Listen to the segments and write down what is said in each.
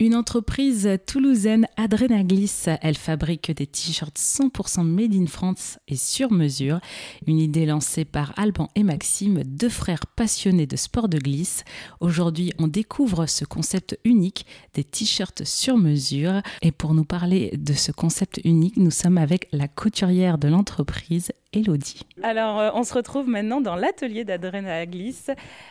Une entreprise toulousaine Adrenaglis, elle fabrique des t-shirts 100% made in France et sur mesure. Une idée lancée par Alban et Maxime, deux frères passionnés de sport de glisse. Aujourd'hui, on découvre ce concept unique des t-shirts sur mesure. Et pour nous parler de ce concept unique, nous sommes avec la couturière de l'entreprise, Elodie. Alors, euh, on se retrouve maintenant dans l'atelier d'Adrenaglis.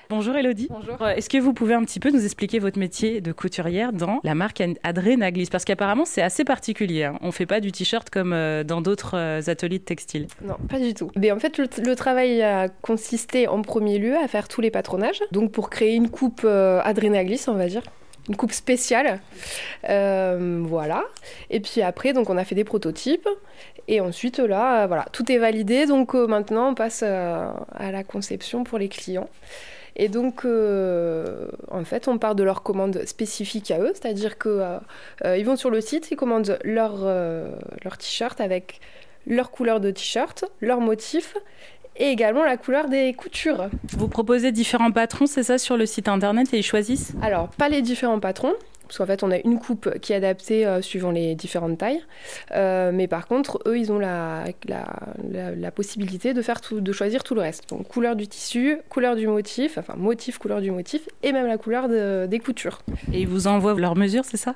Bonjour Elodie. Bonjour. Euh, Est-ce que vous pouvez un petit peu nous expliquer votre métier de couturière dans la marque Adrenaglis Parce qu'apparemment, c'est assez particulier. hein. On ne fait pas du t-shirt comme euh, dans d'autres ateliers de textile. Non, pas du tout. Mais en fait, le, le travail a consisté en premier lieu à faire tous les patronages. Donc pour créer une coupe euh, Adrenaglis, on va dire. Une coupe spéciale. Euh, voilà. Et puis après, donc on a fait des prototypes. Et ensuite, là, voilà, tout est validé. Donc euh, maintenant, on passe euh, à la conception pour les clients. Et donc, en fait, on part de leurs commandes spécifiques à eux, c'est-à-dire que euh, euh, ils vont sur le site, ils commandent leur t-shirt avec leur couleur de t-shirt, leur motif et également la couleur des coutures. Vous proposez différents patrons, c'est ça, sur le site internet et ils choisissent Alors, pas les différents patrons, parce qu'en fait, on a une coupe qui est adaptée euh, suivant les différentes tailles. Euh, mais par contre, eux, ils ont la, la, la- la possibilité de, faire tout, de choisir tout le reste. Donc, couleur du tissu, couleur du motif, enfin, motif, couleur du motif, et même la couleur de- des coutures. Et ils vous envoient leurs mesures, c'est ça?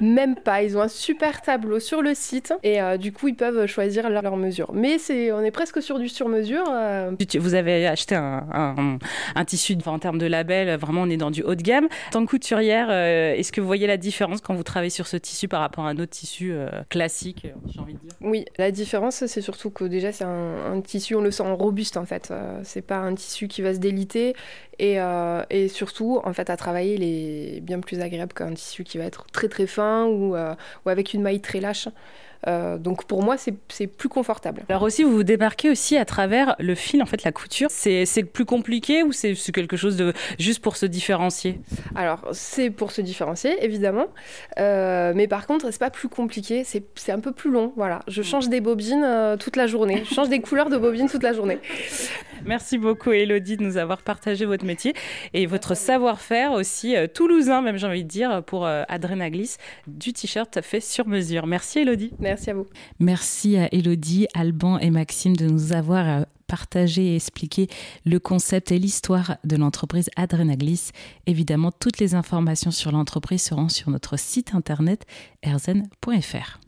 Même pas, ils ont un super tableau sur le site, et euh, du coup, ils peuvent choisir leurs leur mesures. Mais c'est, on est presque sur du sur-mesure. euh, Vous avez acheté un, un- un tissu enfin, en termes de label, vraiment on est dans du haut de gamme. En tant que couturière, euh, est-ce que vous voyez la différence quand vous travaillez sur ce tissu par rapport à un autre tissu euh, classique, euh, j'ai envie de dire? Oui, la différence, c'est surtout que déjà, c'est un, un tissu, on le sent robuste en fait. Euh, c'est pas un tissu qui va se déliter. Et, euh, et surtout, en fait, à travailler, il est bien plus agréable qu'un tissu qui va être très très fin ou, euh, ou avec une maille très lâche. Euh, donc pour moi, c'est plus confortable. Alors aussi, vous vous démarquez aussi à travers le fil, en fait, la couture. C'est plus compliqué ou c'est quelque chose de juste pour se différencier? Alors, c'est pour se différencier, évidemment. Euh, mais par contre, c'est pas plus compliqué, c'est c'est un peu plus long. Voilà, je change des bobines euh, toute la journée. Je change des couleurs de bobines toute la journée. Merci beaucoup, Elodie, de nous avoir partagé votre métier et votre savoir-faire aussi euh, toulousain, même j'ai envie de dire, pour euh, Adrenaglis, du t-shirt fait sur mesure. Merci, Elodie. Merci à vous. Merci à Elodie, Alban et Maxime de nous avoir euh, partagé et expliqué le concept et l'histoire de l'entreprise Adrenaglis. Évidemment, toutes les informations sur l'entreprise seront sur notre site internet erzen.fr.